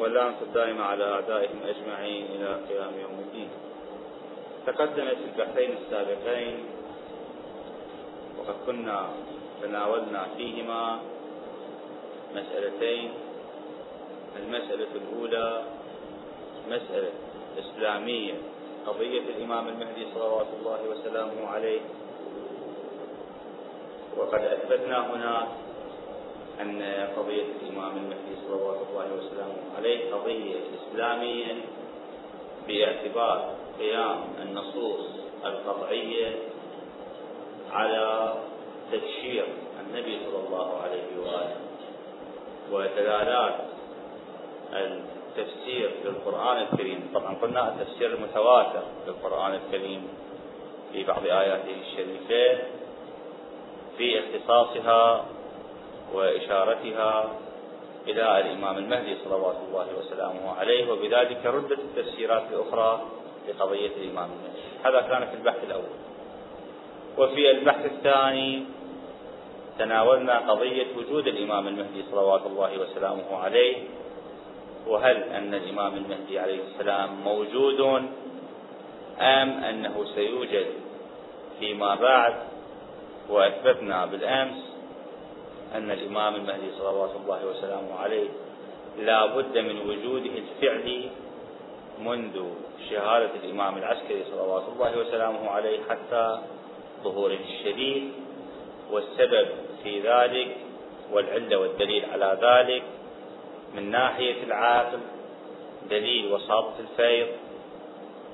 واللعنة الدائمة على أعدائهم أجمعين إلى قيام يوم الدين. تقدمت البحثين السابقين وقد كنا تناولنا فيهما مسألتين. المسألة الأولى مسألة إسلامية قضية الإمام المهدي صلوات الله وسلامه عليه. وقد أثبتنا هنا أن قضية الإمام المهدي صلوات الله وسلامه عليه قضية إسلامية باعتبار قيام النصوص القطعية على تبشير النبي صلى الله عليه وآله ودلالات التفسير للقرآن الكريم. طبعا قلنا التفسير المتواتر للقرآن الكريم في بعض آياته الشريفة في اختصاصها وإشارتها إلى الإمام المهدي صلوات الله وسلامه عليه وبذلك ردت التفسيرات الأخرى لقضية الإمام المهدي. هذا كان في البحث الأول. وفي البحث الثاني تناولنا قضية وجود الإمام المهدي صلوات الله وسلامه عليه وهل أن الإمام المهدي عليه السلام موجود أم أنه سيوجد فيما بعد وأثبتنا بالأمس أن الإمام المهدي صلوات الله وسلامه عليه لا بد من وجوده الفعلي منذ شهادة الإمام العسكري صلوات الله وسلامه عليه حتى ظهوره الشديد والسبب في ذلك والعلة والدليل على ذلك من ناحية العاقل دليل وساطة الفيض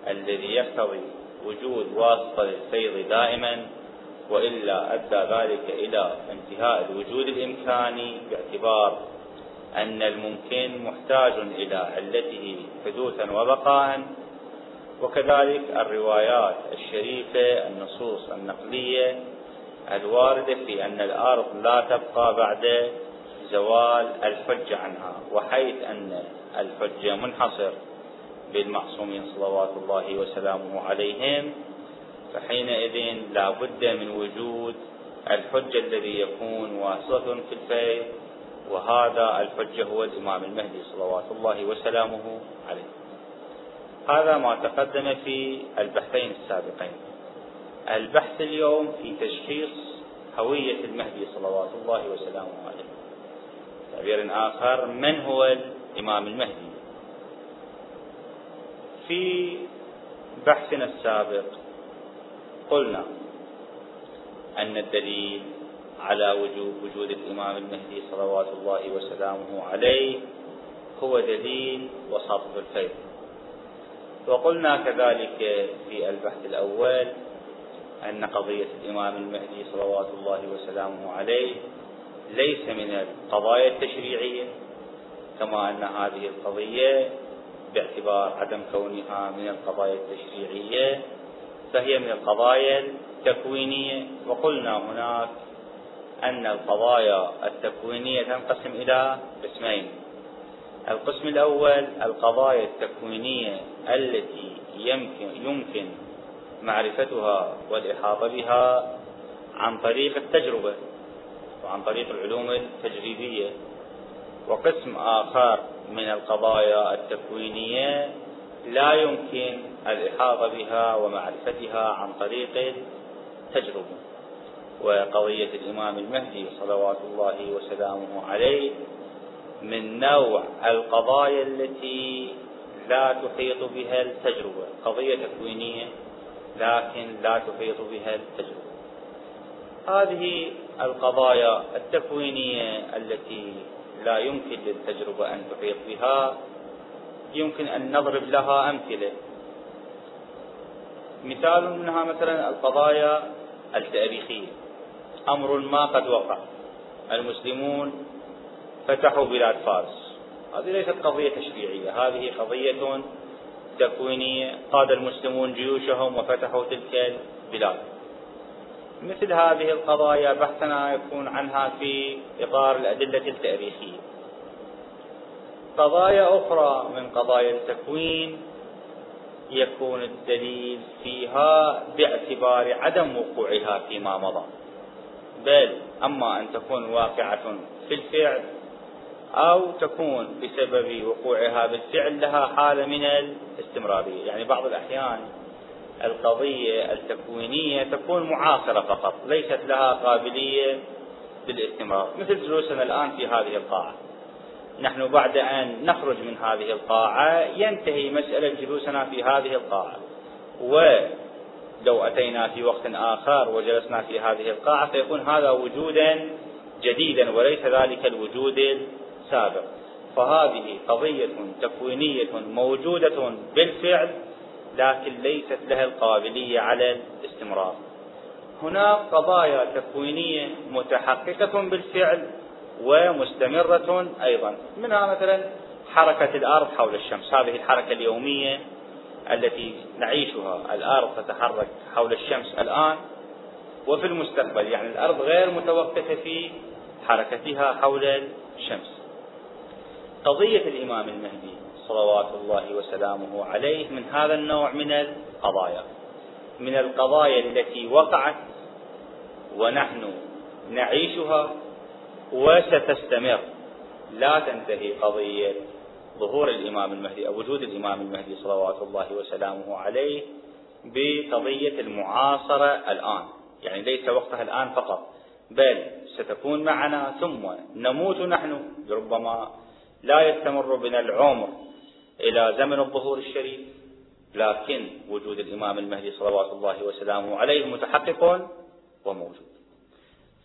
الذي يقتضي وجود واسطة للفيض دائما وإلا أدى ذلك إلى انتهاء الوجود الإمكاني باعتبار أن الممكن محتاج إلى علته حدوثا وبقاء وكذلك الروايات الشريفة النصوص النقلية الواردة في أن الأرض لا تبقى بعد زوال الحجة عنها وحيث أن الحجة منحصر بالمعصومين صلوات الله وسلامه عليهم. فحينئذ لا بد من وجود الحجة الذي يكون واسطة في الفيض وهذا الحجة هو الإمام المهدي صلوات الله وسلامه عليه. هذا ما تقدم في البحثين السابقين. البحث اليوم في تشخيص هوية المهدي صلوات الله وسلامه عليه. تعبير آخر من هو الإمام المهدي؟ في بحثنا السابق قلنا أن الدليل على وجود وجود الإمام المهدي صلوات الله وسلامه عليه هو دليل وسط الفيض. وقلنا كذلك في البحث الأول أن قضية الإمام المهدي صلوات الله وسلامه عليه ليس من القضايا التشريعية كما أن هذه القضية باعتبار عدم كونها من القضايا التشريعية فهي من القضايا التكوينية. وقلنا هناك أن القضايا التكوينية تنقسم إلى قسمين. القسم الأول القضايا التكوينية التي يمكن يمكن معرفتها والإحاطة بها عن طريق التجربة وعن طريق العلوم التجريبية. وقسم آخر من القضايا التكوينية لا يمكن الإحاطة بها ومعرفتها عن طريق التجربة وقضية الإمام المهدي صلوات الله وسلامه عليه من نوع القضايا التي لا تحيط بها التجربة قضية تكوينية لكن لا تحيط بها التجربة. هذه القضايا التكوينية التي لا يمكن للتجربة أن تحيط بها يمكن أن نضرب لها أمثلة. مثال منها مثلا القضايا التاريخية. أمر ما قد وقع. المسلمون فتحوا بلاد فارس. هذه ليست قضية تشريعية. هذه قضية تكوينية. قاد المسلمون جيوشهم وفتحوا تلك البلاد. مثل هذه القضايا بحثنا يكون عنها في إطار الأدلة التاريخية. قضايا أخرى من قضايا التكوين يكون الدليل فيها باعتبار عدم وقوعها فيما مضى. بل أما أن تكون واقعة في الفعل أو تكون بسبب وقوعها بالفعل لها حالة من الاستمرارية. يعني بعض الأحيان القضية التكوينية تكون معاصرة فقط ليست لها قابلية للاستمرار مثل جلوسنا الآن في هذه القاعة. نحن بعد أن نخرج من هذه القاعة ينتهي مسألة جلوسنا في هذه القاعة. ولو أتينا في وقت آخر وجلسنا في هذه القاعة فيكون هذا وجودا جديدا وليس ذلك الوجود السابق. فهذه قضية تكوينية موجودة بالفعل لكن ليست لها القابلية على الاستمرار. هناك قضايا تكوينية متحققة بالفعل ومستمرة أيضا. منها مثلا حركة الأرض حول الشمس. هذه الحركة اليومية التي نعيشها. الأرض تتحرك حول الشمس الآن وفي المستقبل. يعني الأرض غير متوقفة في حركتها حول الشمس. قضية الإمام المهدي صلوات الله وسلامه عليه من هذا النوع من القضايا. من القضايا التي وقعت ونحن نعيشها وستستمر. لا تنتهي قضية ظهور الإمام المهدي أو وجود الإمام المهدي صلوات الله وسلامه عليه بقضية المعاصرة الآن. يعني ليس وقتها الآن فقط بل ستكون معنا ثم نموت نحن. ربما لا يستمر بنا العمر إلى زمن الظهور الشريف لكن وجود الإمام المهدي صلوات الله وسلامه عليه متحقق وموجود.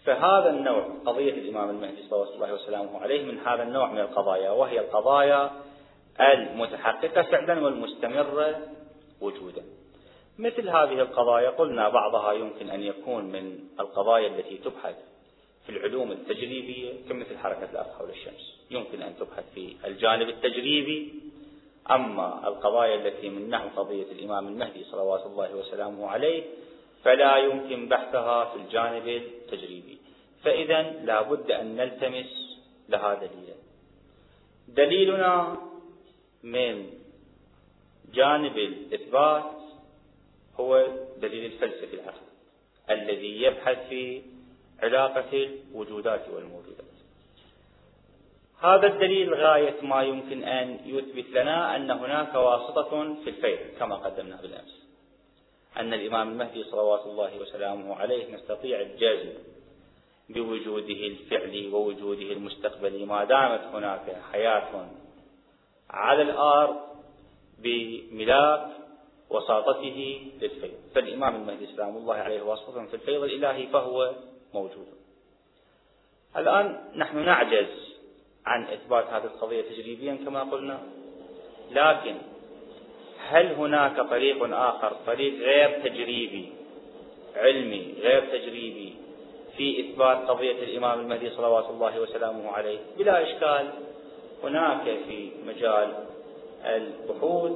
فهذا النوع قضية الإمام المهدي صلوات الله وسلامه عليه من هذا النوع من القضايا وهي القضايا المتحققة فعلا والمستمرة وجودا. مثل هذه القضايا قلنا بعضها يمكن أن يكون من القضايا التي تبحث في العلوم التجريبية كمثل حركة الأرض حول الشمس. يمكن أن تبحث في الجانب التجريبي. أما القضايا التي من نحو قضية الإمام المهدي صلوات الله وسلامه عليه فلا يمكن بحثها في الجانب التجريبي. فإذا لا بد أن نلتمس لها دليلا. دليلنا من جانب الإثبات هو دليل الفلسفي العقل الذي يبحث في علاقة الوجودات والموجودات. هذا الدليل غاية ما يمكن أن يثبت لنا أن هناك واسطة في الفيض كما قدمنا بالأمس. أن الإمام المهدي صلوات الله وسلامه عليه نستطيع الجزم بوجوده الفعلي ووجوده المستقبلي ما دامت هناك حياة على الأرض بملاك وساطته للفيض. فالإمام المهدي سلام الله عليه واسطة في الفيض الإلهي فهو موجود. الآن نحن نعجز عن إثبات هذه القضية تجريبيا كما قلنا لكن هل هناك طريق آخر؟ طريق غير تجريبي علمي غير تجريبي في إثبات قضية الإمام المهدي صلوات الله وسلامه عليه؟ بلا إشكال. هناك في مجال البحوث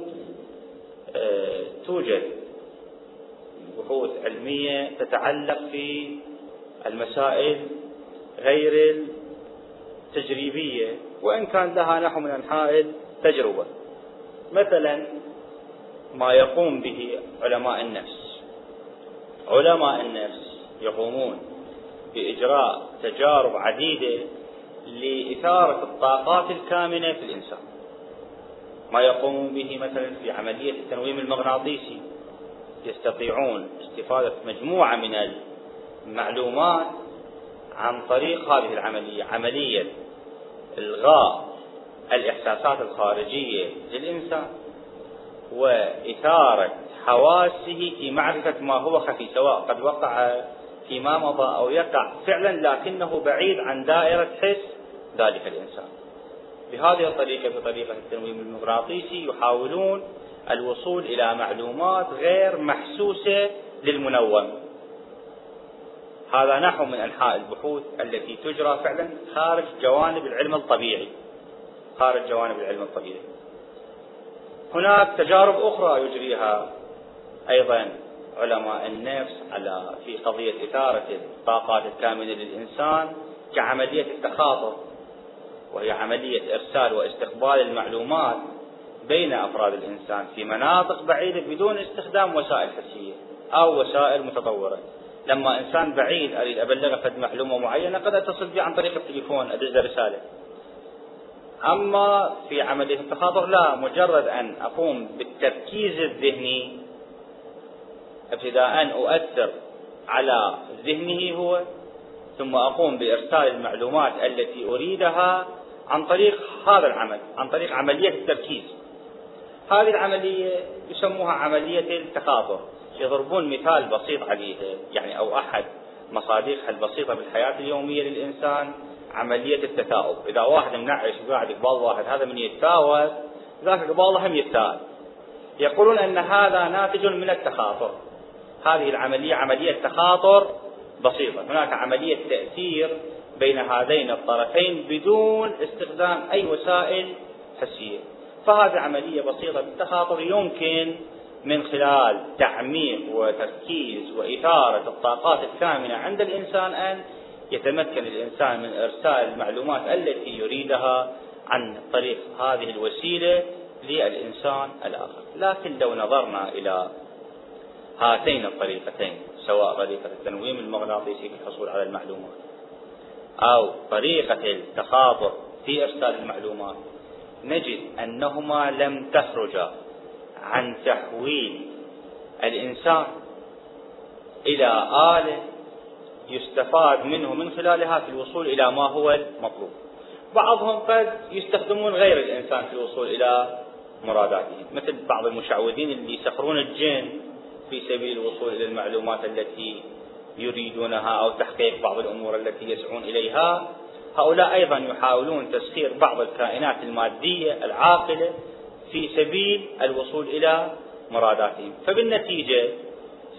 آه، توجد بحوث علمية تتعلق في المسائل غير التجريبية وإن كان لها نحو من أنحاء التجربة مثلا ما يقوم به علماء النفس. علماء النفس يقومون بإجراء تجارب عديدة لإثارة الطاقات الكامنة في الإنسان. ما يقومون به مثلا في عملية التنويم المغناطيسي. يستطيعون استفادة مجموعة من المعلومات عن طريق هذه العملية عملية إلغاء الإحساسات الخارجية للإنسان. وإثارة حواسه في معرفة ما هو خفي سواء. قد وقع فيما مضى أو يقع فعلا لكنه بعيد عن دائرة حس ذلك الإنسان. بهذه الطريقة بطريقة التنويم المغناطيسي يحاولون الوصول إلى معلومات غير محسوسة للمنوم. هذا نحو من أنحاء البحوث التي تجرى فعلا خارج جوانب العلم الطبيعي. خارج جوانب العلم الطبيعي. هناك تجارب أخرى يجريها أيضا علماء النفس على في قضية إثارة الطاقات الكامنة للإنسان كعملية التخاطر وهي عملية إرسال واستقبال المعلومات بين أفراد الإنسان في مناطق بعيدة بدون استخدام وسائل حسية أو وسائل متطورة. لما إنسان بعيد أريد أبلغه فد معلومة معينة قد أتصل به عن طريق التليفون أدز رسالة. أما في عملية التخاطر لا مجرد أن أقوم بالتركيز الذهني ابتداء أؤثر على ذهنه هو ثم أقوم بإرسال المعلومات التي أريدها عن طريق هذا العمل عن طريق عملية التركيز. هذه العملية يسموها عملية التخاطر يضربون مثال بسيط عليها يعني أو أحد مصادقها البسيطة بالحياة اليومية للإنسان. عملية التثاؤب إذا واحد منعش وقاعد قبال واحد هذا من يتثاوب ذاك قباله هم يتثاءب يقولون أن هذا ناتج من التخاطر. هذه العملية عملية تخاطر بسيطة. هناك عملية تأثير بين هذين الطرفين بدون استخدام أي وسائل حسية. فهذه عملية بسيطة بالتخاطر يمكن من خلال تعميق وتركيز وإثارة الطاقات الكامنة عند الإنسان أن يتمكن الإنسان من إرسال المعلومات التي يريدها عن طريق هذه الوسيلة للإنسان الآخر. لكن لو نظرنا إلى هاتين الطريقتين سواء طريقة التنويم المغناطيسي في الحصول على المعلومات أو طريقة التخاطر في إرسال المعلومات نجد أنهما لم تخرجا عن تحويل الإنسان إلى آلة يستفاد منه من خلالها في الوصول إلى ما هو المطلوب. بعضهم قد يستخدمون غير الإنسان في الوصول إلى مراداتهم مثل بعض المشعوذين اللي يسخرون الجن في سبيل الوصول إلى المعلومات التي يريدونها أو تحقيق بعض الأمور التي يسعون إليها. هؤلاء أيضا يحاولون تسخير بعض الكائنات المادية العاقلة في سبيل الوصول إلى مراداتهم. فبالنتيجة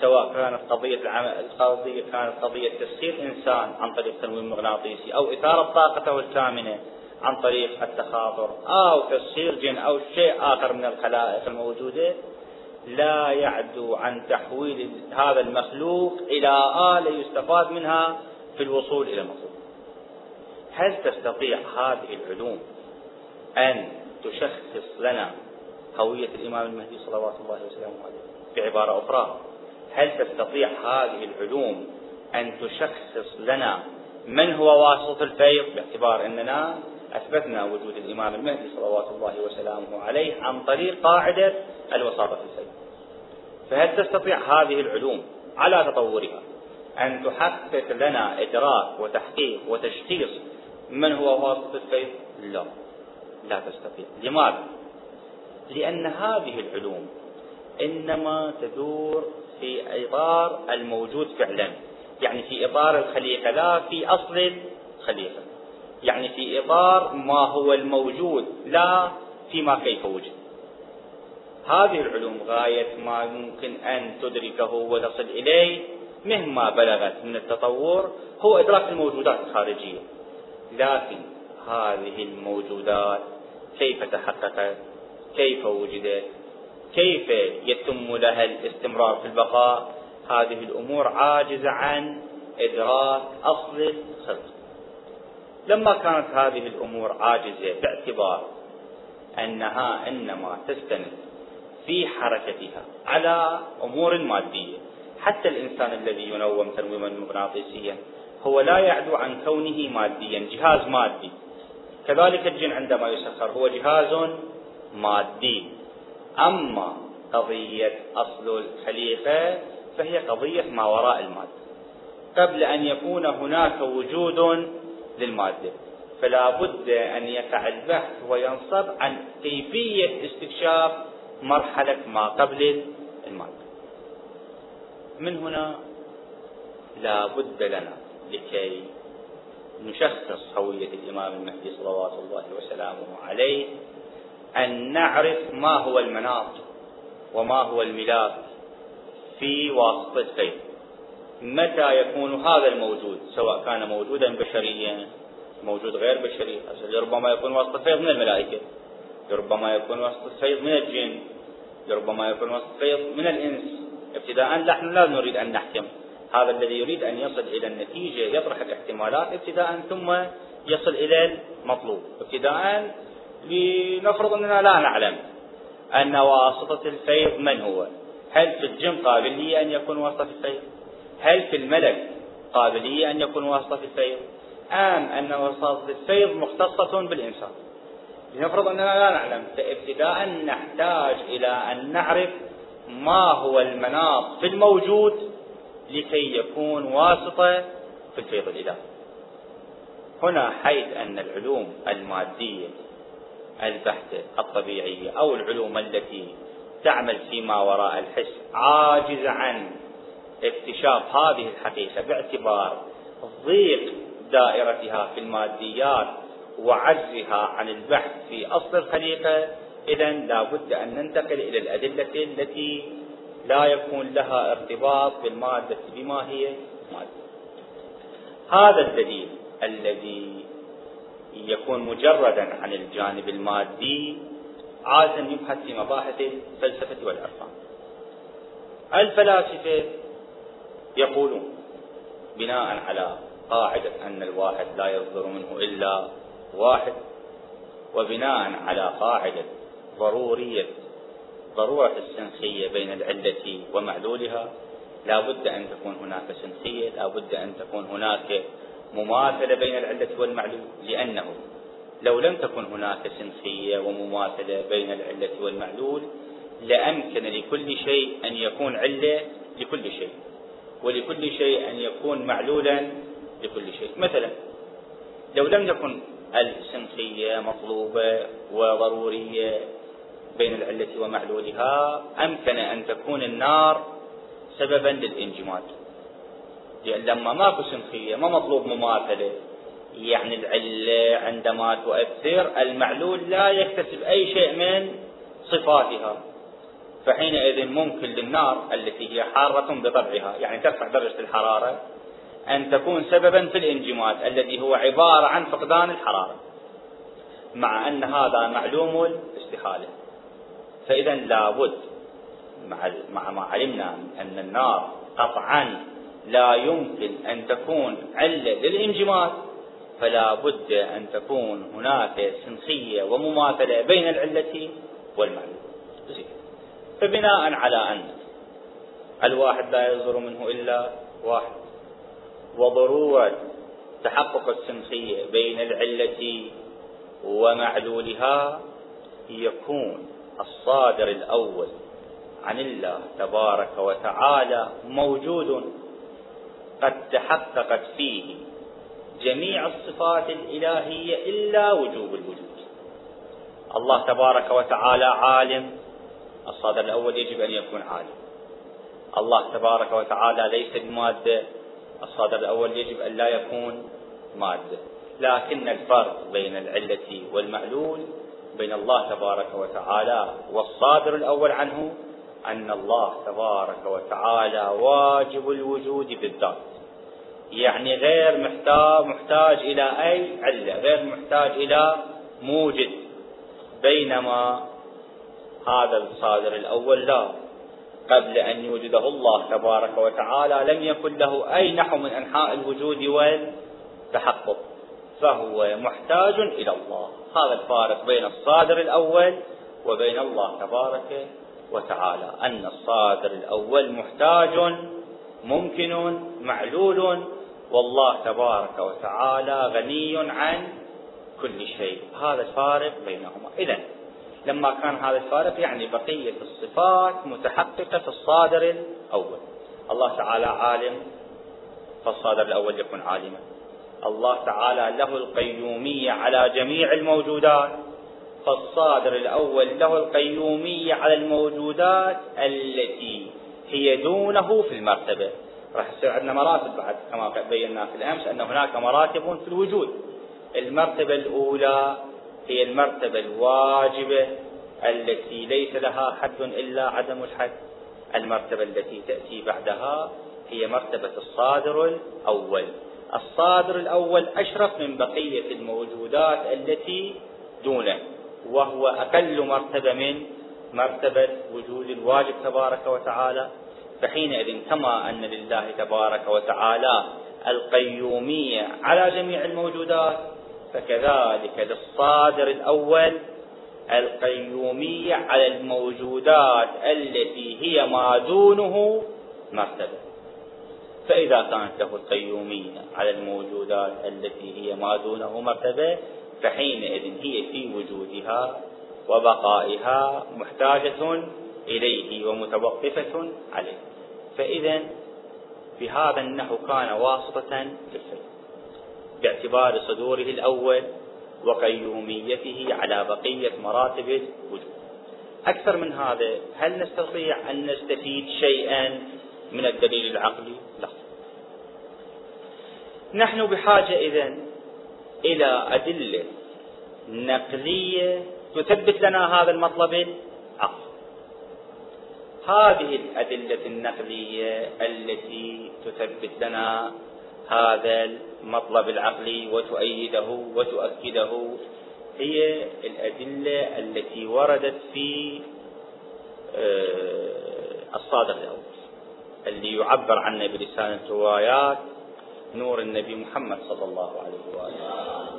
سواء كانت قضية العمل القضية كانت قضية تسخير إنسان عن طريق تنويم مغناطيسي أو إثارة طاقته الكامنة عن طريق التخاطر أو تسخير جن أو شيء آخر من الخلائق الموجودة لا يعدو عن تحويل هذا المخلوق إلى آلة يستفاد منها في الوصول إلى المطلوب هل تستطيع هذه العلوم أن تشخص لنا هوية الإمام المهدي صلوات الله وسلامه عليه بعبارة أخرى؟ هل تستطيع هذه العلوم أن تشخص لنا من هو واسط الفيض باعتبار أننا أثبتنا وجود الإمام المهدي صلوات الله وسلامه عليه عن طريق قاعدة الوساطة في الفيض فهل تستطيع هذه العلوم على تطورها أن تحقق لنا إدراك وتحقيق وتشخيص من هو واسط الفيض؟ لا لا تستطيع لماذا؟ لأن هذه العلوم إنما تدور في إطار الموجود فعلا. يعني في إطار الخليقة لا في أصل الخليقة يعني في إطار ما هو الموجود لا فيما كيف وجد. هذه العلوم غاية ما يمكن أن تدركه وتصل إليه مهما بلغت من التطور هو إدراك الموجودات الخارجية. لكن هذه الموجودات كيف تحققت؟ كيف وجدت؟ كيف يتم لها الاستمرار في البقاء؟ هذه الأمور عاجزة عن إدراك أصل الخلق. لما كانت هذه الأمور عاجزة باعتبار أنها إنما تستند في حركتها على أمور مادية حتى الإنسان الذي ينوم تنويما مغناطيسيا هو لا يعدو عن كونه ماديا جهاز مادي. كذلك الجن عندما يسخر هو جهاز مادي. أما قضية أصل الخليفة فهي قضية ما وراء المادة. قبل أن يكون هناك وجود للمادة فلا بد أن يقع البحث وينصب عن كيفية استكشاف مرحلة ما قبل المادة. من هنا لا بد لنا لكي نشخص هوية الإمام المهدي صلوات الله وسلامه عليه أن نعرف ما هو المناط وما هو الملاك في واسطة السيف متى يكون هذا الموجود؟ سواء كان موجودا بشريا موجود غير بشري. لربما يكون واسطة الفيض من الملائكة. لربما يكون واسطة الفيض من الجن. لربما يكون واسطة الفيض من الإنس. ابتداء نحن لا نريد أن نحكم. هذا الذي يريد أن يصل إلى النتيجة يطرح الاحتمالات ابتداء ثم يصل إلى المطلوب. ابتداء لنفرض أننا لا نعلم أن واسطة الفيض من هو؟ هل في الجن قابلية أن يكون واسطة الفيض؟ هل في الملك قابلية أن يكون واسطة الفيض؟ أم أن واسطة الفيض مختصة بالإنسان. لنفرض أننا لا نعلم فابتداء نحتاج إلى أن نعرف ما هو المناط في الموجود لكي يكون واسطة في الفيض الإلهي هنا حيث أن العلوم المادية البحتة الطبيعية أو العلوم التي تعمل فيما وراء الحس عاجزة عن اكتشاف هذه الحقيقة باعتبار ضيق دائرتها في الماديات وعجزها عن البحث في أصل الخليقة إذا لا بد أن ننتقل إلى الأدلة التي لا يكون لها ارتباط بالمادة بما هي مادة. هذا الدليل الذي يكون مجردا عن الجانب المادي عادة يبحث في مباحث الفلسفة والعرفان. الفلاسفة يقولون بناء على قاعدة أن الواحد لا يصدر منه إلا واحد وبناء على قاعدة ضرورية ضرورة السنخية بين العلة ومعلولها لا بد أن تكون هناك سنخية لا بد أن تكون هناك مماثلة بين العلة والمعلول لأنه لو لم تكن هناك سنخية ومماثلة بين العلة والمعلول لأمكن لكل شيء أن يكون علة لكل شيء ولكل شيء أن يكون معلولا لكل شيء. مثلا لو لم تكن السنخية مطلوبة وضرورية بين العلة ومعلولها أمكن أن تكون النار سببا للإنجماد. لأن لما ماكو سنخية ما مطلوب مماثلة. يعني العلة عندما تؤثر المعلول لا يكتسب أي شيء من صفاتها. فحينئذ ممكن للنار التي هي حارة بطبعها يعني ترفع درجة الحرارة أن تكون سببا في الانجماد الذي هو عبارة عن فقدان الحرارة مع أن هذا معلوم الاستحالة. فإذا لابد مع ما علمنا أن النار قطعا لا يمكن أن تكون علة للانجماد فلا بد أن تكون هناك سنخية ومماثلة بين العلة والمعلوم فبناء على أن الواحد لا يصدر منه إلا واحد وضرورة تحقق السنخية بين العلة ومعلولها يكون الصادر الأول عن الله تبارك وتعالى موجود قد تحققت فيه جميع الصفات الإلهية إلا وجوب الوجود. الله تبارك وتعالى عالم. الصادر الأول يجب أن يكون عالم. الله تبارك وتعالى ليس بمادة. الصادر الأول يجب أن لا يكون مادة. لكن الفرق بين العلة والمعلول بين الله تبارك وتعالى والصادر الأول عنه أن الله تبارك وتعالى واجب الوجود بالذات. يعني غير محتاج محتاج إلى أي علة غير محتاج إلى موجد بينما هذا الصادر الأول لا. قبل أن يوجده الله تبارك وتعالى لم يكن له أي نحو من أنحاء الوجود والتحقق فهو محتاج إلى الله. هذا الفارق بين الصادر الأول وبين الله تبارك وتعالى. أن الصادر الأول محتاج ممكن معلول والله تبارك وتعالى غني عن كل شيء. هذا الفارق بينهما. إذا لما كان هذا الفارق يعني بقية الصفات متحققة في الصادر الأول. الله تعالى عالم فالصادر الأول يكون عالما. الله تعالى له القيومية على جميع الموجودات فالصادر الأول له القيومية على الموجودات التي هي دونه في المرتبة. راح يصير عندنا مراتب بعد كما بينا في الأمس أن هناك مراتب في الوجود. المرتبة الأولى هي المرتبة الواجبة التي ليس لها حد إلا عدم الحد. المرتبة التي تأتي بعدها هي مرتبة الصادر الأول. الصادر الأول أشرف من بقية الموجودات التي دونه وهو أقل مرتبة من مرتبة وجود الواجب تبارك وتعالى. فحينئذ كما أن لله تبارك وتعالى القيومية على جميع الموجودات فكذلك للصادر الأول القيومية على الموجودات التي هي ما دونه مرتبة فإذا كانت له القيومية على الموجودات التي هي ما دونه مرتبة فحينئذ هي في وجودها وبقائها محتاجة إليه ومتوقفة عليه. فإذا بهذا النحو كان واسطة في الفيض باعتبار صدوره الأول وقيوميته على بقية مراتب الوجود. أكثر من هذا هل نستطيع أن نستفيد شيئا من الدليل العقلي؟ لا. نحن بحاجة إذن إلى أدلة نقلية تثبت لنا هذا المطلب هذه الأدلة النقلية التي تثبت لنا هذا المطلب العقلي وتؤيده وتؤكده هي الأدلة التي وردت في آه، الصادق الأول اللي يعبر عنه بلسان الروايات نور النبي محمد صلى الله عليه وآله.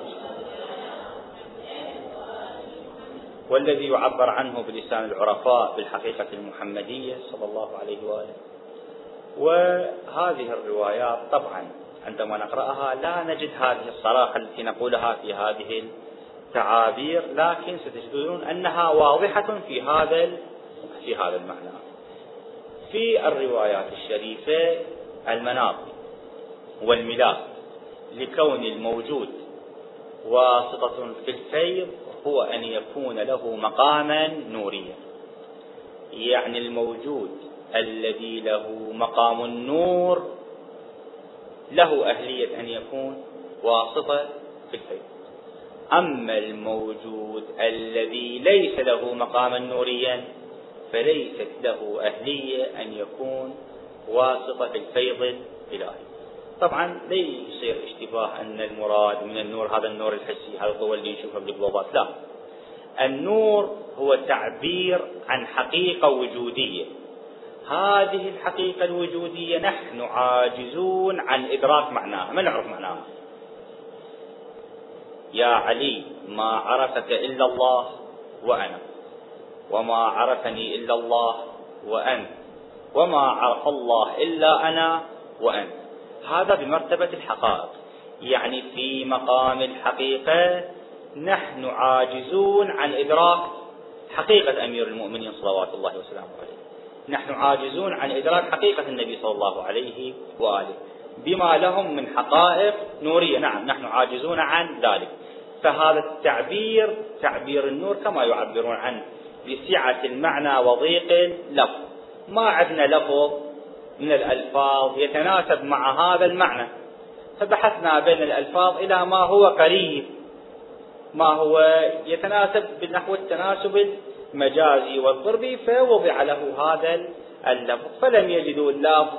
والذي يعبر عنه بلسان العرفاء بالحقيقة المحمدية صلى الله عليه وآله. وهذه الروايات طبعا عندما نقرأها لا نجد هذه الصراحة التي نقولها في هذه التعابير لكن ستجدون أنها واضحة في هذا في هذا المعنى. في الروايات الشريفة المناط والملاك لكون الموجود واسطة في الفيض هو أن يكون له مقاما نوريا. يعني الموجود الذي له مقام النور له أهلية أن يكون واسطة في الفيض أما الموجود الذي ليس له مقاما نوريا فليست له أهلية أن يكون واسطة في الفيض الإلهي. طبعا لا يصير اشتباه أن المراد من النور هذا النور الحسي هذا هو اللي نشوفه بالقلوبات لا. النور هو تعبير عن حقيقة وجودية. هذه الحقيقة الوجودية نحن عاجزون عن إدراك معناها. ما نعرف معناها؟ يا علي ما عرفك إلا الله وأنا. وما عرفني إلا الله وأنت. وما عرف الله إلا أنا وأنت. هذا بمرتبة الحقائق. يعني في مقام الحقيقة نحن عاجزون عن إدراك حقيقة أمير المؤمنين صلوات الله وسلامه عليه. نحن عاجزون عن إدراك حقيقة النبي صلى الله عليه وآله. بما لهم من حقائق نورية. نعم نحن عاجزون عن ذلك. فهذا التعبير تعبير النور كما يعبرون عنه. بسعة المعنى وضيق اللفظ ما عندنا لفظ من الألفاظ يتناسب مع هذا المعنى. فبحثنا بين الألفاظ إلى ما هو قريب ما هو يتناسب بنحو التناسب المجازي والضربي فوضع له هذا اللفظ. فلم يجدوا اللفظ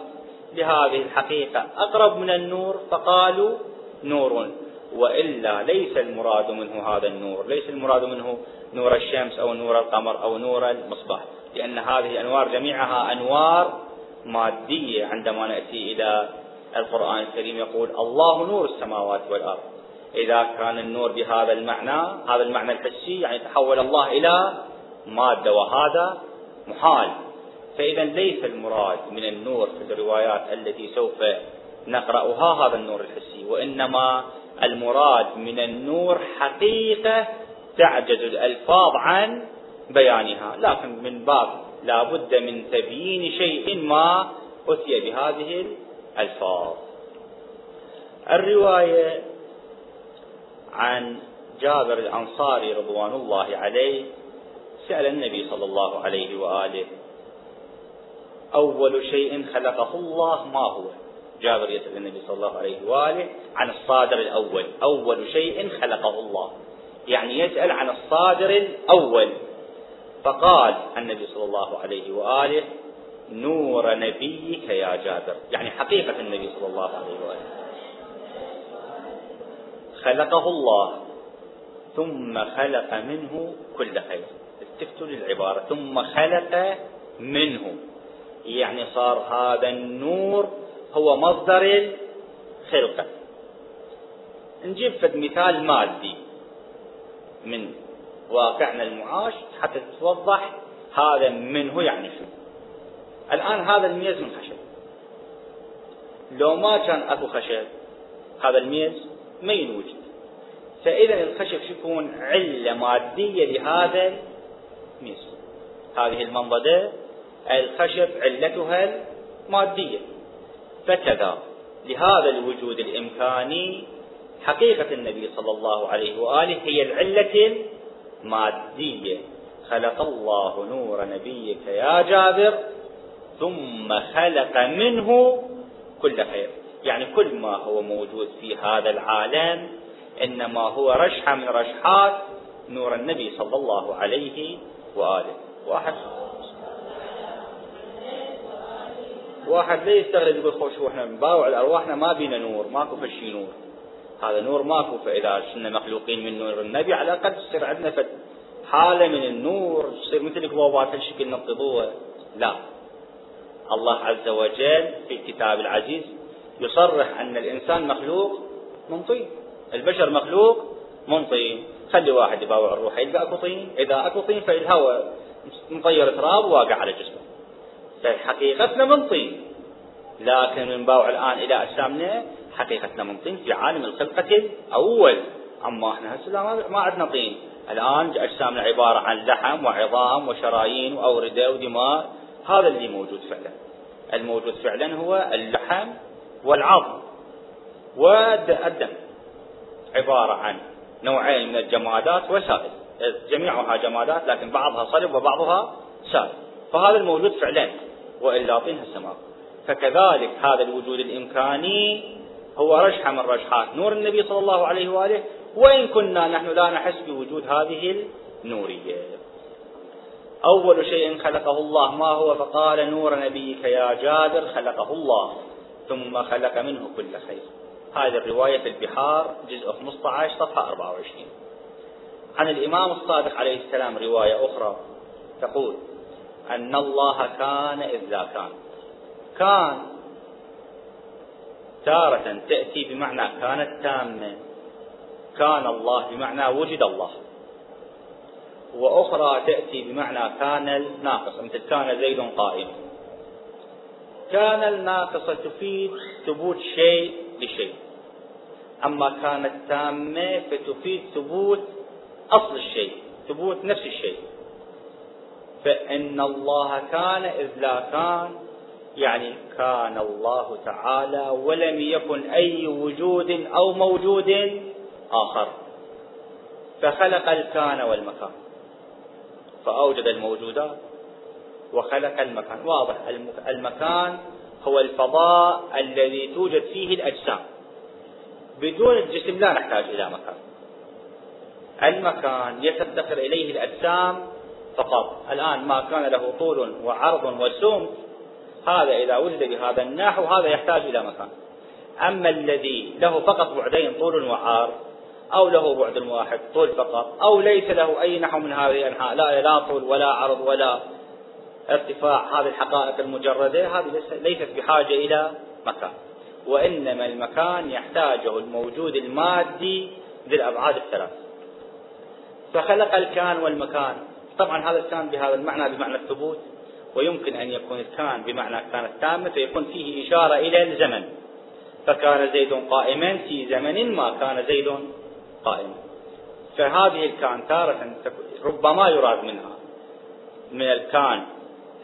لهذه الحقيقة. أقرب من النور فقالوا نور. وإلا ليس المراد منه هذا النور. ليس المراد منه نور الشمس أو نور القمر أو نور المصباح لأن هذه الأنوار جميعها أنوار مادية عندما نأتي إلى القرآن الكريم يقول الله نور السماوات والأرض. إذا كان النور بهذا المعنى هذا المعنى الحسي يعني تحول الله إلى مادة وهذا محال. فإذا ليس المراد من النور في الروايات التي سوف نقرأها هذا النور الحسي وإنما المراد من النور حقيقة تعجز الألفاظ عن بيانها. لكن من باب لا بد من تبيين شيء ما أتي بهذه الألفاظ. الرواية عن جابر الأنصاري رضوان الله عليه سأل النبي صلى الله عليه وآله أول شيء خلقه الله ما هو؟ جابر يسأل النبي صلى الله عليه وآله عن الصادر الأول. أول شيء خلقه الله. يعني يسأل عن الصادر الأول. فقال النبي صلى الله عليه وآله نور نبيك يا جابر. يعني حقيقة النبي صلى الله عليه وآله. خلقه الله ثم خلق منه كل خير. التفتوا للعبارة. ثم خلق منه. يعني صار هذا النور هو مصدر الخلقة. نجيب فد مثال مادي من واقعنا المعاش حتى تتوضح هذا منه يعني شو. الآن هذا الميز من خشب. لو ما كان أكو خشب هذا الميز ما ينوجد فإذا الخشب يكون؟ علة مادية لهذا الميز. هذه المنضدة الخشب علتها المادية. فكذا لهذا الوجود الإمكاني حقيقة النبي صلى الله عليه وآله هي العلة المادية خلق الله نور نبيك يا جابر ثم خلق منه كل خير. يعني كل ما هو موجود في هذا العالم إنما هو رشحة من رشحات نور النبي صلى الله عليه وآله. واحد. واحد لا يستغرب يقول خوش إحنا بنباوع الارواحنا ما بينا نور ماكو فشي نور. هذا نور ماكو فإذا كنا مخلوقين من نور. النبي على الاقل تصير عندنا فد. حالة من النور تصير مثل القبوبات الشكل نقضوها لا. الله عز وجل في الكتاب العزيز يصرح أن الإنسان مخلوق من طين. البشر مخلوق من طين. خلي واحد يباوع الروح يلقى أكو طين. إذا أكو طين فالهواء مطير تراب واقع على جسمه. فحقيقتنا من طين. لكن من باوع الآن إلى أجسامنا حقيقتنا من طين في عالم الخلقة الأول. أما إحنا هسه ما عندنا طين. الآن أجسامنا عبارة عن لحم وعظام وشرايين وأوردة ودماء. هذا اللي موجود فعلا. الموجود فعلا هو اللحم والعظم والدم. عبارة عن نوعين من الجمادات وسائل. جميعها جمادات لكن بعضها صلب وبعضها سائل. فهذا الموجود فعلا. وإلا طينها السماء فكذلك هذا الوجود الإمكاني هو رشحة من رشحات. نور النبي صلى الله عليه وآله وإن كنا نحن لا نحس بوجود هذه النورية. أول شيء خلقه الله ما هو؟ فقال نور نبيك يا جابر خلقه الله ثم خلق منه كل خير. هذه الرواية في البحار جزء 15 صفحة 24 عن الإمام الصادق عليه السلام رواية أخرى تقول أن الله كان إذ لا كان. كان تارة تأتي بمعنى كانت تامة. كان الله بمعنى وجد الله. وأخرى تأتي بمعنى كان الناقص مثل كان زيد قائم. كان الناقصة تفيد ثبوت شيء لشيء. أما كانت تامة فتفيد ثبوت أصل الشيء ثبوت نفس الشيء. فإن الله كان إذ لا كان يعني كان الله تعالى ولم يكن أي وجود أو موجود آخر. فخلق الكان والمكان. فأوجد الموجودات وخلق المكان. واضح المكان هو الفضاء الذي توجد فيه الأجسام. بدون الجسم لا نحتاج إلى مكان. المكان يفتقر إليه الأجسام فقط. الآن ما كان له طول وعرض وسمك هذا إذا وجد بهذا النحو هذا يحتاج إلى مكان. أما الذي له فقط بعدين طول وعرض أو له بعد واحد طول فقط أو ليس له أي نحو من هذه الأنحاء لا لا طول ولا عرض ولا ارتفاع هذه الحقائق المجردة هذه ليست بحاجة إلى مكان. وإنما المكان يحتاجه الموجود المادي ذي الأبعاد الثلاث. فخلق الكان والمكان. طبعا هذا الكان بهذا المعنى بمعنى الثبوت. ويمكن أن يكون الكان بمعنى كانت تامة فيكون فيه إشارة إلى الزمن. فكان زيد قائما في زمن ما كان زيد قائما. فهذه الكان تارة ربما يراد منها. من الكان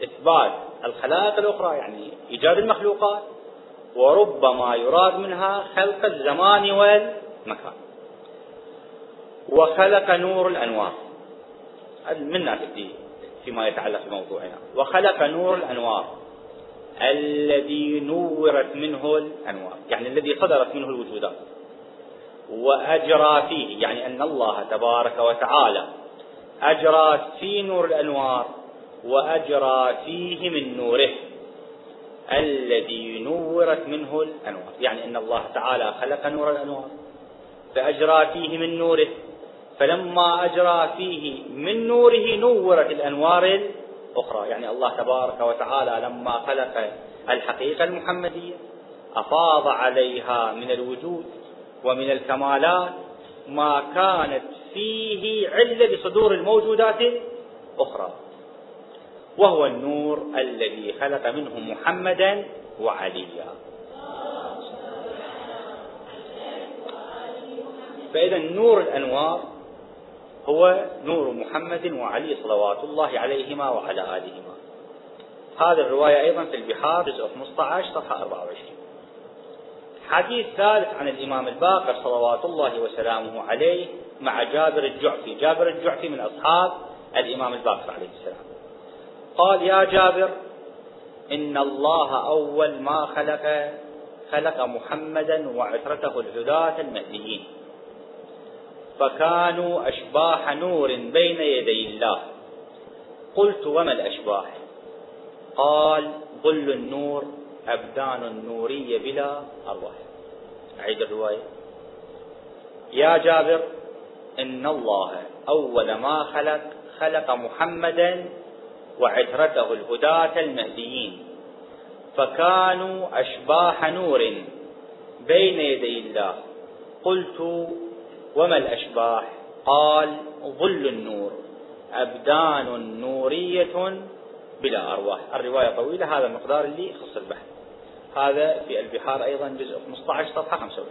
إثبات الخلائق الأخرى يعني إيجاد المخلوقات وربما يراد منها خلق الزمان والمكان. وخلق نور الأنوار. منا في فيما يتعلق بموضوعنا. وخلق نور الأنوار. الذي نورت منه الأنوار. يعني الذي صدرت منه الوجودات وأجرى فيه. يعني أن الله تبارك وتعالى أجرى في نور الأنوار وأجرى فيه من نوره. الذي نورت منه الأنوار. يعني أن الله تعالى خلق نور الأنوار. فأجرى فيه من نوره. فلما أجرى فيه من نوره نورت الأنوار الأخرى. يعني الله تبارك وتعالى لما خلق الحقيقة المحمدية أفاض عليها من الوجود ومن الكمالات ما كانت فيه علة لصدور الموجودات الأخرى. وهو النور الذي خلق منه محمدا وعليا. فإذا نور الأنوار هو نور محمد وعلي صلوات الله عليهما وعلى آلهما. هذه الرواية أيضا في البحار جزء 15 صفحة 24 حديث ثالث عن الإمام الباقر صلوات الله وسلامه عليه مع جابر الجعفي. جابر الجعفي من أصحاب الإمام الباقر عليه السلام. قال يا جابر إن الله أول ما خلق خلق محمدا وعترته الهداة المهديين. فكانوا أشباح نور بين يدي الله. قلت وما الأشباح؟ قال ظل النور أبدان نورية بلا أرواح. أعيد الرواية. يا جابر إن الله أول ما خلق خلق محمدا وعترته الهداة المهديين. فكانوا أشباح نور بين يدي الله. قلت وما الأشباح؟ قال ظل النور أبدان نورية بلا أرواح. الرواية طويلة هذا المقدار اللي يخص البحث هذا في البحار أيضا جزء 15 صفحة 25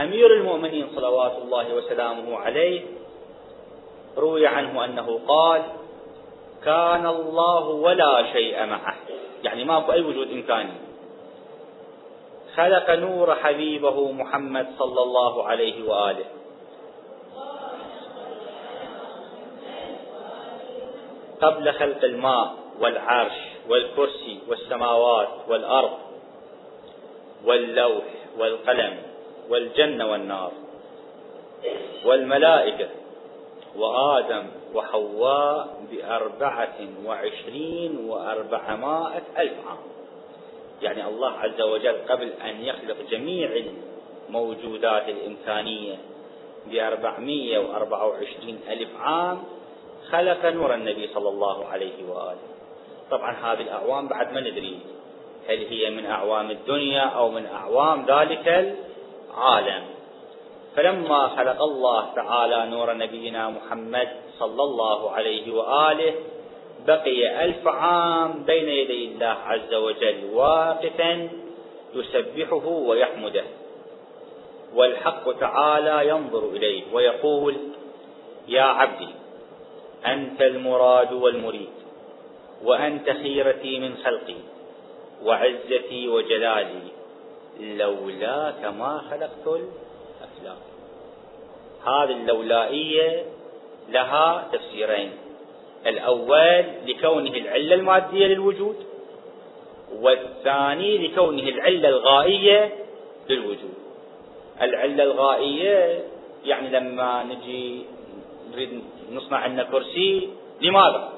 أمير المؤمنين صلوات الله وسلامه عليه روي عنه أنه قال كان الله ولا شيء معه. يعني ماكو أي وجود إمكاني. خلق نور حبيبه محمد صلى الله عليه وآله. قبل خلق الماء والعرش والكرسي والسماوات والأرض واللوح والقلم والجنة والنار والملائكة وآدم وحواء بأربعة وعشرين وأربعمائة ألف عام. يعني الله عز وجل قبل أن يخلق جميع الموجودات الإمكانية وأربعة وعشرين ألف عام خلق نور النبي صلى الله عليه وآله. طبعا هذه الأعوام بعد ما ندري هل هي من أعوام الدنيا أو من أعوام ذلك العالم. فلما خلق الله تعالى نور نبينا محمد صلى الله عليه وآله بقي ألف عام بين يدي الله عز وجل واقفا يسبحه ويحمده. والحق تعالى ينظر إليه ويقول يا عبدي أنت المراد والمريد وأنت خيرتي من خلقي وعزتي وجلالي لولاك ما خلقت الأفلاك هذه اللولائية لها تفسيرين. الأول لكونه العلة المادية للوجود والثاني لكونه العلة الغائية للوجود العلة الغائية يعني لما نجي نريد نصنع عندنا كرسي لماذا؟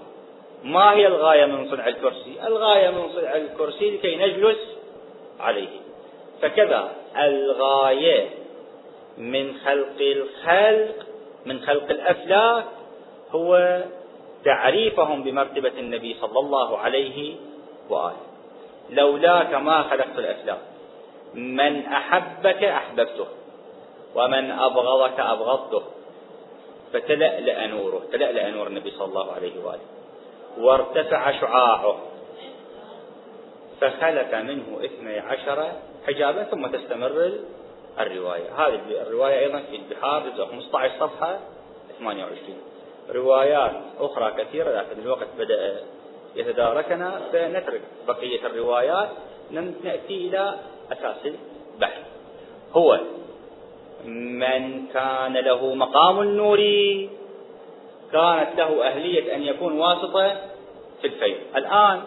ما هي الغاية من صنع الكرسي؟ الغاية من صنع الكرسي لكي نجلس عليه فكذا الغاية من خلق الخلق من خلق الأفلاك هو تعريفهم بمرتبة النبي صلى الله عليه وآله. لولاك ما خلقت الأفلاك من أحبك أحببته ومن أبغضك أبغضته. فتلألأ نوره تلألأ نور النبي صلى الله عليه وآله. وارتفع شعاعه. فخلق منه اثني عشر حجابا ثم تستمر الرواية. هذه الرواية أيضا في البحار جزء 15 صفحة 28 روايات أخرى كثيرة لكن الوقت بدأ يتداركنا فنترك بقية الروايات نأتي إلى أساس البحث. هو من كان له مقام النوري كانت له أهلية أن يكون واسطة في الفيض الآن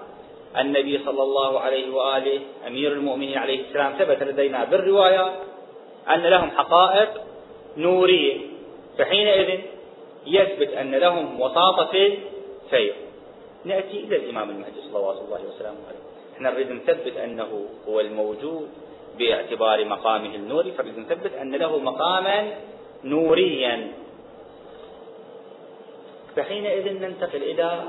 النبي صلى الله عليه وآله أمير المؤمنين عليه السلام ثبت لدينا بالروايات أن لهم حقائق نورية. فحينئذ يثبت أن لهم وساطة في الفيض نأتي إلى الإمام المهدي صلوات الله وسلامه عليه. إحنا نريد نثبت أنه هو الموجود باعتبار مقامه النوري فنريد نثبت أن له مقاما نوريا. فحينئذ ننتقل إلى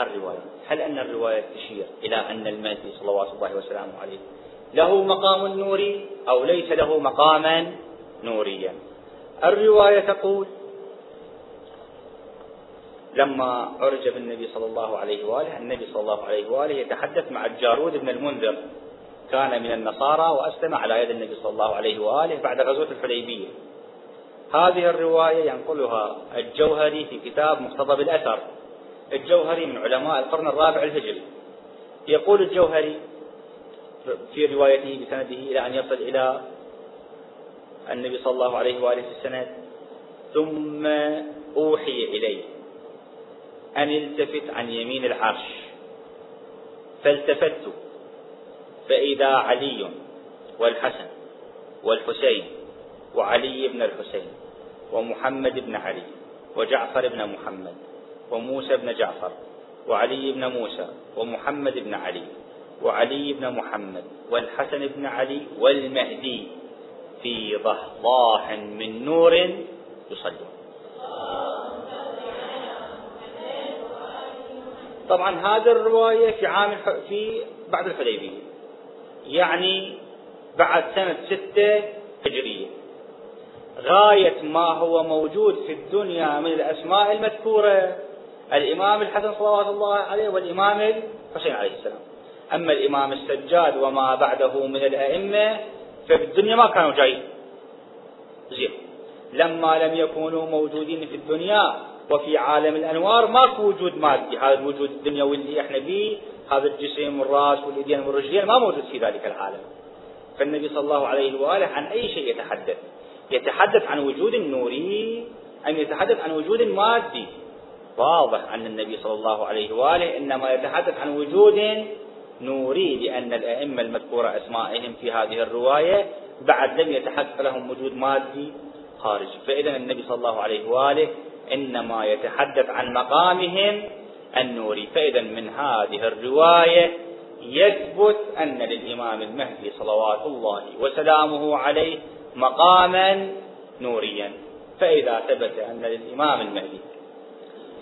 الرواية. هل أن الرواية تشير إلى أن المهدي صلوات الله وسلامه عليه له مقام نوري أو ليس له مقاما نوريا؟ الرواية تقول لما عرج بالنبي صلى الله عليه وآله النبي صلى الله عليه وآله يتحدث مع الجارود بن المنذر. كان من النصارى وأسلم على يد النبي صلى الله عليه وآله بعد غزوة الحديبية. هذه الرواية ينقلها الجوهري في كتاب مقتضب الأثر الجوهري من علماء القرن الرابع الهجري. يقول الجوهري في روايته بسنده إلى أن يصل إلى النبي صلى الله عليه وآله في السند ثم أوحي إلي. أن التفت عن يمين العرش. فالتفت فإذا علي والحسن والحسين وعلي بن الحسين ومحمد بن علي وجعفر بن محمد وموسى بن جعفر وعلي بن موسى ومحمد بن علي وعلي بن محمد والحسن بن علي والمهدي في ضحضاح من نور يصلون. طبعا هذه الرواية في عام في بعد الحديبية. يعني بعد سنة ستة هجرية. غاية ما هو موجود في الدنيا من الأسماء المذكورة. الإمام الحسن صلوات الله عليه والإمام الحسين عليه السلام. أما الإمام السجاد وما بعده من الأئمة ففي الدنيا ما كانوا جايين. زين. لما لم يكونوا موجودين في الدنيا وفي عالم الأنوار ماكو وجود مادي هذا الوجود الدنيوي اللي إحنا فيه هذا الجسم والرأس واليدين والرجلين ما موجود في ذلك العالم. فالنبي صلى الله عليه وآله عن أي شيء يتحدث؟ يتحدث عن وجود نوري أم يتحدث عن وجود مادي؟ واضح أن النبي صلى الله عليه وآله إنما يتحدث عن وجود نوري لأن الأئمة المذكورة أسمائهم في هذه الرواية بعد لم يتحقق لهم وجود مادي خارجي فإذا النبي صلى الله عليه وآله إنما يتحدث عن مقامهم النوري فإذا من هذه الرواية يثبت أن للإمام المهدي صلوات الله وسلامه عليه مقاما نوريا. فإذا ثبت أن للإمام المهدي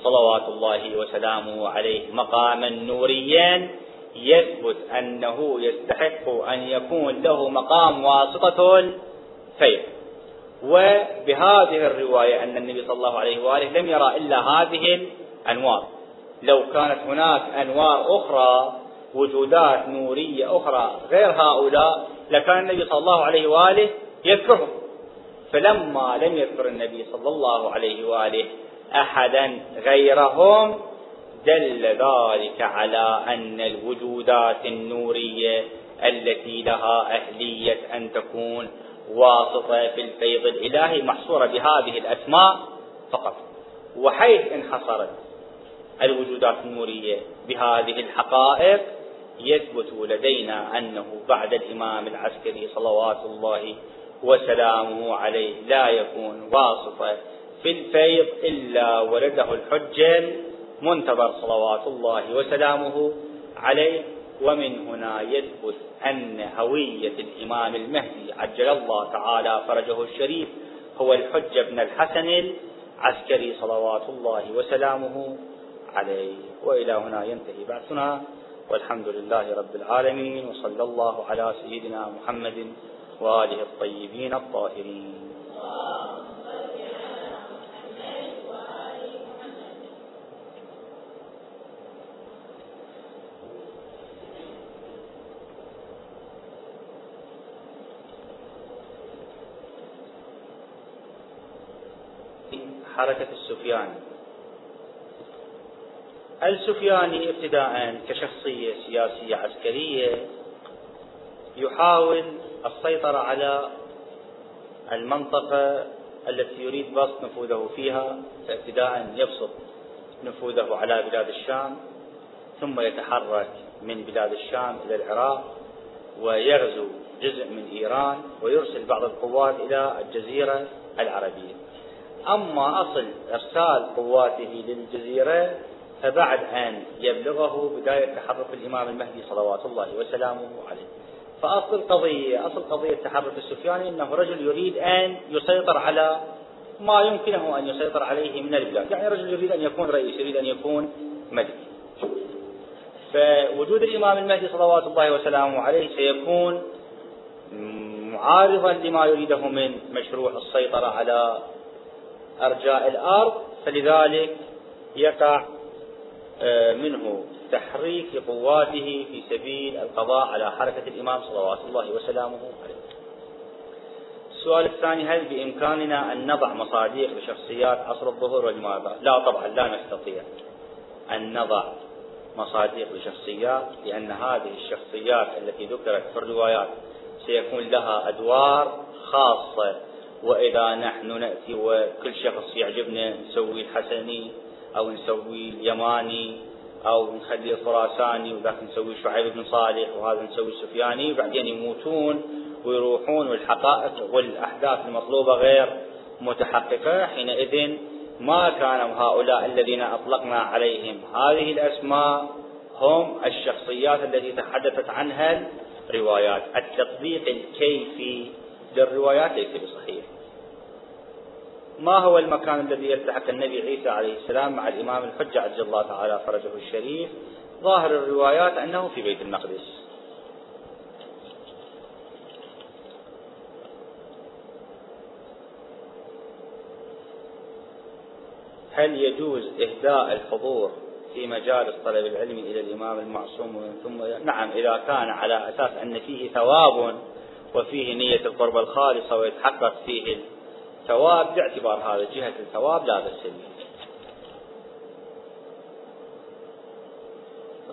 صلوات الله وسلامه عليه مقاما نوريا يثبت أنه يستحق أن يكون له مقام واسطة الفيض. وبهذه الرواية أن النبي صلى الله عليه وآله لم يرى إلا هذه الأنوار. لو كانت هناك أنوار أخرى وجودات نورية أخرى غير هؤلاء لكان النبي صلى الله عليه وآله يذكرهم. فلما لم يذكر النبي صلى الله عليه وآله أحدا غيرهم دل ذلك على أن الوجودات النورية التي لها أهلية أن تكون واسطة في الفيض الإلهي محصورة بهذه الأسماء فقط. وحيث انحصرت الوجودات النورية بهذه الحقائق يثبت لدينا أنه بعد الإمام العسكري صلوات الله وسلامه عليه لا يكون واسطة في الفيض إلا ولده الحجة المنتظر صلوات الله وسلامه عليه. ومن هنا يثبت أن هوية الإمام المهدي عجل الله تعالى فرجه الشريف هو الحجة بن الحسن العسكري صلوات الله وسلامه عليه. وإلى هنا ينتهي بحثنا والحمد لله رب العالمين وصلى الله على سيدنا محمد وآله الطيبين الطاهرين. حركة السفياني السفياني ابتداء كشخصية سياسية عسكرية يحاول السيطرة على المنطقة التي يريد بسط نفوذه فيها فابتداء يبسط نفوذه على بلاد الشام ثم يتحرك من بلاد الشام إلى العراق ويغزو جزء من إيران ويرسل بعض القوات إلى الجزيرة العربية. أما أصل إرسال قواته للجزيرة فبعد أن يبلغه بداية تحرك الإمام المهدي صلوات الله وسلامه عليه. فأصل القضية أصل قضية تحرك السفياني أنه رجل يريد أن يسيطر على ما يمكنه أن يسيطر عليه من البلاد. يعني رجل يريد أن يكون رئيس يريد أن يكون ملك. فوجود الإمام المهدي صلوات الله وسلامه عليه سيكون معارضا لما يريده من مشروع السيطرة على أرجاء الأرض فلذلك يقع آه، منه تحريك قواته في سبيل القضاء على حركة الإمام صلوات الله وسلامه عليه السؤال الثاني هل بإمكاننا أن نضع مصاديق لشخصيات عصر الظهور والماضي؟ لا طبعا لا نستطيع أن نضع مصاديق لشخصيات لأن هذه الشخصيات التي ذكرت في الروايات سيكون لها أدوار خاصة وإذا نحن نأتي وكل شخص يعجبنا نسوي الحسني أو نسوي اليماني أو نخلي الخراساني وذاك نسوي شعيب بن صالح وهذا نسوي السفياني وبعدين يموتون ويروحون والحقائق والأحداث المطلوبة غير متحققة. حينئذ ما كانوا هؤلاء الذين أطلقنا عليهم. هذه الأسماء هم الشخصيات التي تحدثت عنها الروايات. التطبيق الكيفي للروايات ليس بصحيح ما هو المكان الذي يلتحق النبي عيسى عليه السلام مع الإمام الحجة عز الله تعالى فرجه الشريف؟ ظاهر الروايات أنه في بيت المقدس. هل يجوز إهداء الحضور في مجالس طلب العلم إلى الإمام المعصوم؟ ثم نعم إذا كان على أساس أن فيه ثواب وفيه نية القربة الخالصة ويتحقق فيه الثواب باعتبار هذا جهة الثواب لا بأس به.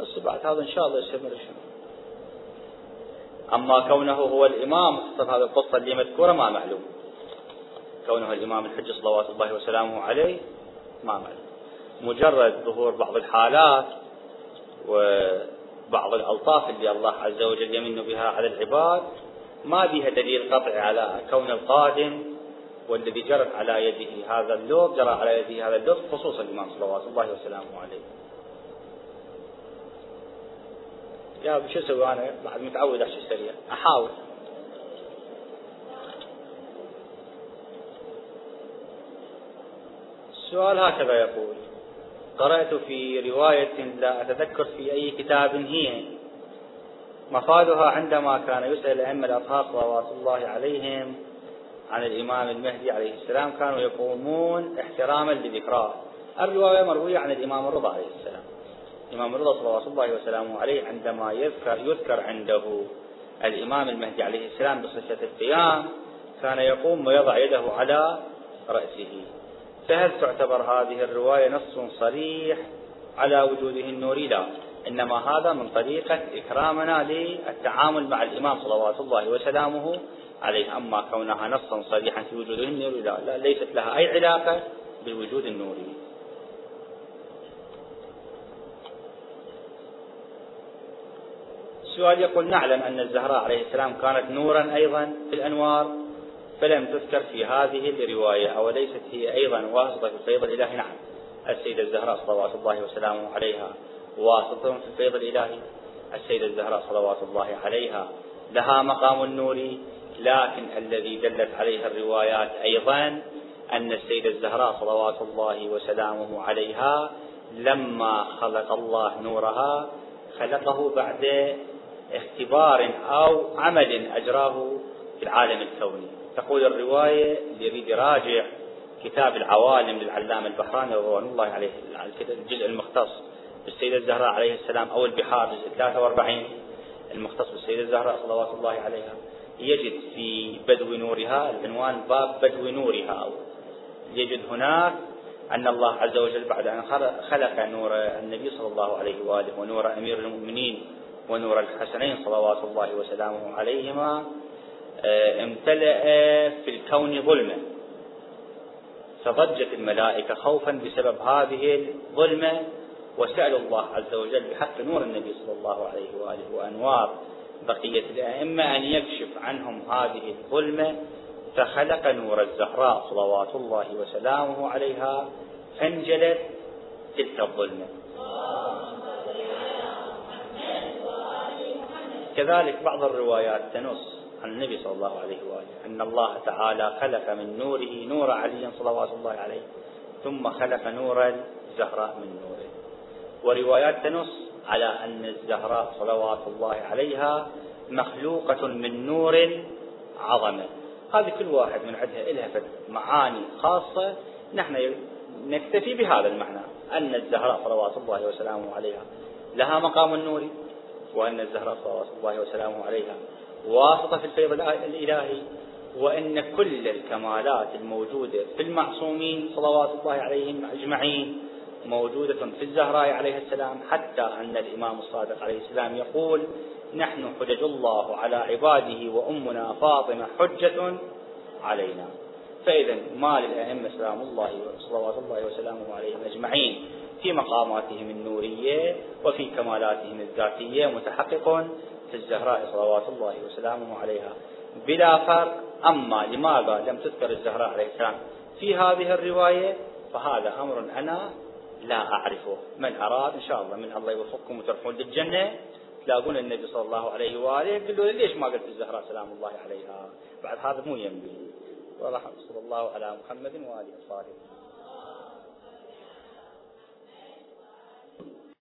بس بعد هذا إن شاء الله يستمر أما كونه هو الإمام خصوصا هذه القصة اللي مذكورة ما معلوم. كونه الإمام الحج صلوات الله وسلامه عليه ما معلوم. مجرد ظهور بعض الحالات وبعض الألطاف اللي الله عز وجل يمن بها على العباد ما بها دليل قطعي على كون القادم والذي جرت على يده هذا اللوب جرى على يده هذا اللوب خصوصا الإمام صلوات الله وسلامه عليه يا شو أسوي أنا؟ بعد متعود على سريع. أحاول. السؤال هكذا يقول قرأت في رواية لا أتذكر في أي كتاب هي. مفادها عندما كان يسأل الأئمة الأطهار صلوات الله عليهم عن الإمام المهدي عليه السلام كانوا يقومون احتراما لذكراه. الرواية مروية عن الإمام الرضا عليه السلام. الإمام الرضا صلوات الله وسلامه عليه عندما يذكر يذكر عنده الإمام المهدي عليه السلام بصفة القيام كان يقوم ويضع يده على رأسه. فهل تعتبر هذه الرواية نص صريح على وجوده النوري؟ لا. إنما هذا من طريقة إكرامنا للتعامل مع الإمام صلوات الله وسلامه عليه. أما كونها نصا صريحا في وجوده النوري لا, لا ليست لها أي علاقة بوجود النوري السؤال يقول نعلم أن الزهراء عليه السلام كانت نورا أيضا في الأنوار فلم تذكر في هذه الرواية أوليست هي أيضا واسطة في الفيض الإلهي نعم السيدة الزهراء صلوات الله وسلامه عليها واسطة في الفيض الإلهي السيدة الزهراء صلوات الله عليها. لها مقام النور لكن الذي دلت عليه الروايات أيضا أن السيدة الزهراء صلوات الله وسلامه عليها لما خلق الله نورها خلقه بعد اختبار أو عمل أجراه في العالم الكوني. تقول الرواية يريد يراجع كتاب العوالم للعلامة البحراني رضوان الله عليه الجزء المختص. بالسيدة الزهراء عليه السلام أو البحار جزء 43 المختص بالسيدة الزهراء صلوات الله عليها يجد في بدو نورها العنوان باب بدو نورها. يجد هناك أن الله عز وجل بعد أن خلق نور النبي صلى الله عليه وآله ونور أمير المؤمنين ونور الحسنين صلوات الله وسلامه عليهما آه، امتلأ في الكون ظلمة فضجت الملائكة خوفا بسبب هذه الظلمة وسألوا الله عز وجل بحق نور النبي صلى الله عليه وآله وأنوار بقية الأئمة أن يكشف عنهم هذه الظلمة فخلق نور الزهراء صلوات الله وسلامه عليها فانجلت تلك الظلمة. كذلك بعض الروايات تنص عن النبي صلى الله عليه وآله أن الله تعالى خلق من نوره نور علي صلوات الله عليه ثم خلق نور الزهراء من نوره. وروايات تنص على أن الزهراء صلوات الله عليها مخلوقة من نور عظمة هذه كل واحد من عندها لها معاني خاصة. نحن نكتفي بهذا المعنى أن الزهراء صلوات الله وسلامه عليها لها مقام النور وأن الزهراء صلوات الله وسلامه عليها واسطة في الفيض الإلهي وأن كل الكمالات الموجودة في المعصومين صلوات الله عليهم أجمعين. موجودة في الزهراء عليه السلام حتى أن الإمام الصادق عليه السلام يقول نحن حجج الله على عباده وأمنا فاطمة حجة علينا. فإذا ما للأئمة سلام الله وصلوات الله وسلامه عليهم أجمعين. في مقاماتهم النورية وفي كمالاتهم الذاتية متحقق في الزهراء صلوات الله وسلامه عليها. بلا فرق. أما لماذا لم تذكر الزهراء عليه السلام في هذه الرواية؟ فهذا أمر أنا لا أعرفه. من أراد إن شاء الله من الله يوفقكم وتروحون للجنة تلاقون النبي صلى الله عليه وآله يقول له ليش ما قلت الزهراء سلام الله عليها؟ بعد هذا مو ينبغي. صلى الله على محمد وآله وصحبه